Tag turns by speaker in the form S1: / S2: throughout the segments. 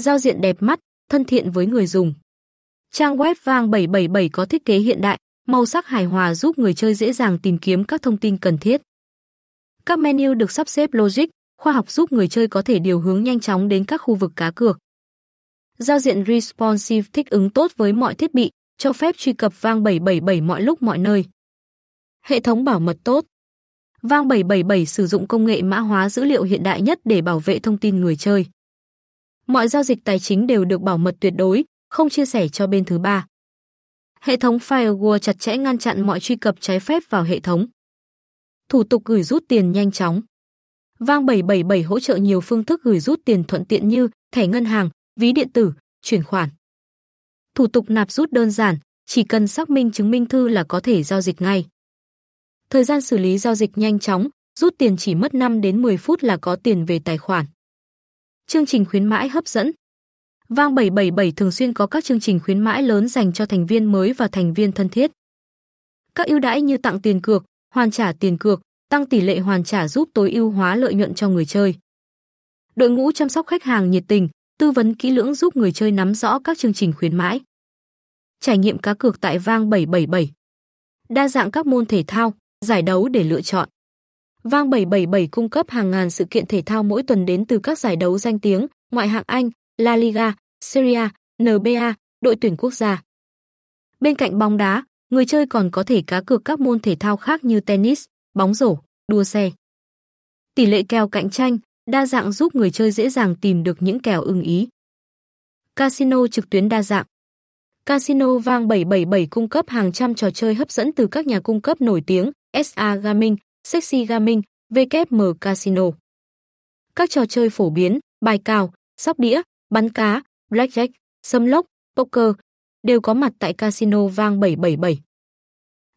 S1: giao diện đẹp mắt, thân thiện với người dùng. Trang web vang 777 có thiết kế hiện đại, màu sắc hài hòa giúp người chơi dễ dàng tìm kiếm các thông tin cần thiết. Các menu được sắp xếp logic, khoa học giúp người chơi có thể điều hướng nhanh chóng đến các khu vực cá cược. Giao diện responsive thích ứng tốt với mọi thiết bị, cho phép truy cập vang 777 mọi lúc mọi nơi. Hệ thống bảo mật tốt. Vang 777 sử dụng công nghệ mã hóa dữ liệu hiện đại nhất để bảo vệ thông tin người chơi. Mọi giao dịch tài chính đều được bảo mật tuyệt đối, không chia sẻ cho bên thứ ba. Hệ thống firewall chặt chẽ ngăn chặn mọi truy cập trái phép vào hệ thống. Thủ tục gửi rút tiền nhanh chóng. Vang 777 hỗ trợ nhiều phương thức gửi rút tiền thuận tiện như thẻ ngân hàng, ví điện tử, chuyển khoản. Thủ tục nạp rút đơn giản, chỉ cần xác minh chứng minh thư là có thể giao dịch ngay. Thời gian xử lý giao dịch nhanh chóng, rút tiền chỉ mất 5 đến 10 phút là có tiền về tài khoản. Chương trình khuyến mãi hấp dẫn. Vang 777 thường xuyên có các chương trình khuyến mãi lớn dành cho thành viên mới và thành viên thân thiết. Các ưu đãi như tặng tiền cược, hoàn trả tiền cược, tăng tỷ lệ hoàn trả giúp tối ưu hóa lợi nhuận cho người chơi. Đội ngũ chăm sóc khách hàng nhiệt tình, tư vấn kỹ lưỡng giúp người chơi nắm rõ các chương trình khuyến mãi. Trải nghiệm cá cược tại Vang 777. Đa dạng các môn thể thao, giải đấu để lựa chọn. Vang 777 cung cấp hàng ngàn sự kiện thể thao mỗi tuần đến từ các giải đấu danh tiếng, ngoại hạng Anh, La Liga, Serie A, NBA, đội tuyển quốc gia. Bên cạnh bóng đá, người chơi còn có thể cá cược các môn thể thao khác như tennis, bóng rổ, đua xe. Tỷ lệ kèo cạnh tranh, đa dạng giúp người chơi dễ dàng tìm được những kèo ưng ý. Casino trực tuyến đa dạng. Casino Vang 777 cung cấp hàng trăm trò chơi hấp dẫn từ các nhà cung cấp nổi tiếng, SA Gaming, Sexy Gaming, WM Casino. Các trò chơi phổ biến, bài cào, sóc đĩa, bắn cá, blackjack, sâm lốc, poker đều có mặt tại Casino Vang 777.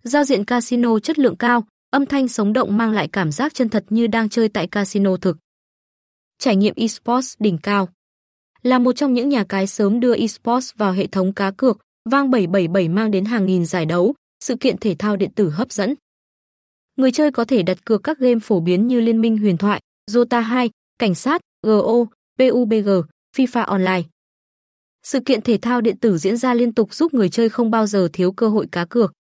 S1: Giao diện casino chất lượng cao, âm thanh sống động mang lại cảm giác chân thật như đang chơi tại casino thực. Trải nghiệm esports đỉnh cao. Là một trong những nhà cái sớm đưa esports vào hệ thống cá cược, Vang 777 mang đến hàng nghìn giải đấu, sự kiện thể thao điện tử hấp dẫn. Người chơi có thể đặt cược các game phổ biến như Liên minh huyền thoại, Dota 2, Cảnh sát, GO, PUBG, FIFA Online. Sự kiện thể thao điện tử diễn ra liên tục giúp người chơi không bao giờ thiếu cơ hội cá cược.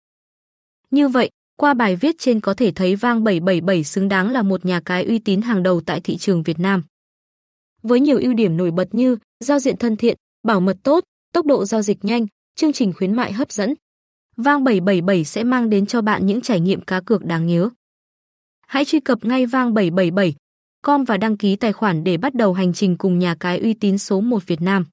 S1: Như vậy, qua bài viết trên có thể thấy Vang 777 xứng đáng là một nhà cái uy tín hàng đầu tại thị trường Việt Nam. Với nhiều ưu điểm nổi bật như giao diện thân thiện, bảo mật tốt, tốc độ giao dịch nhanh, chương trình khuyến mại hấp dẫn. Vang 777 sẽ mang đến cho bạn những trải nghiệm cá cược đáng nhớ. Hãy truy cập ngay Vang 777 com và đăng ký tài khoản để bắt đầu hành trình cùng nhà cái uy tín số 1 Việt Nam.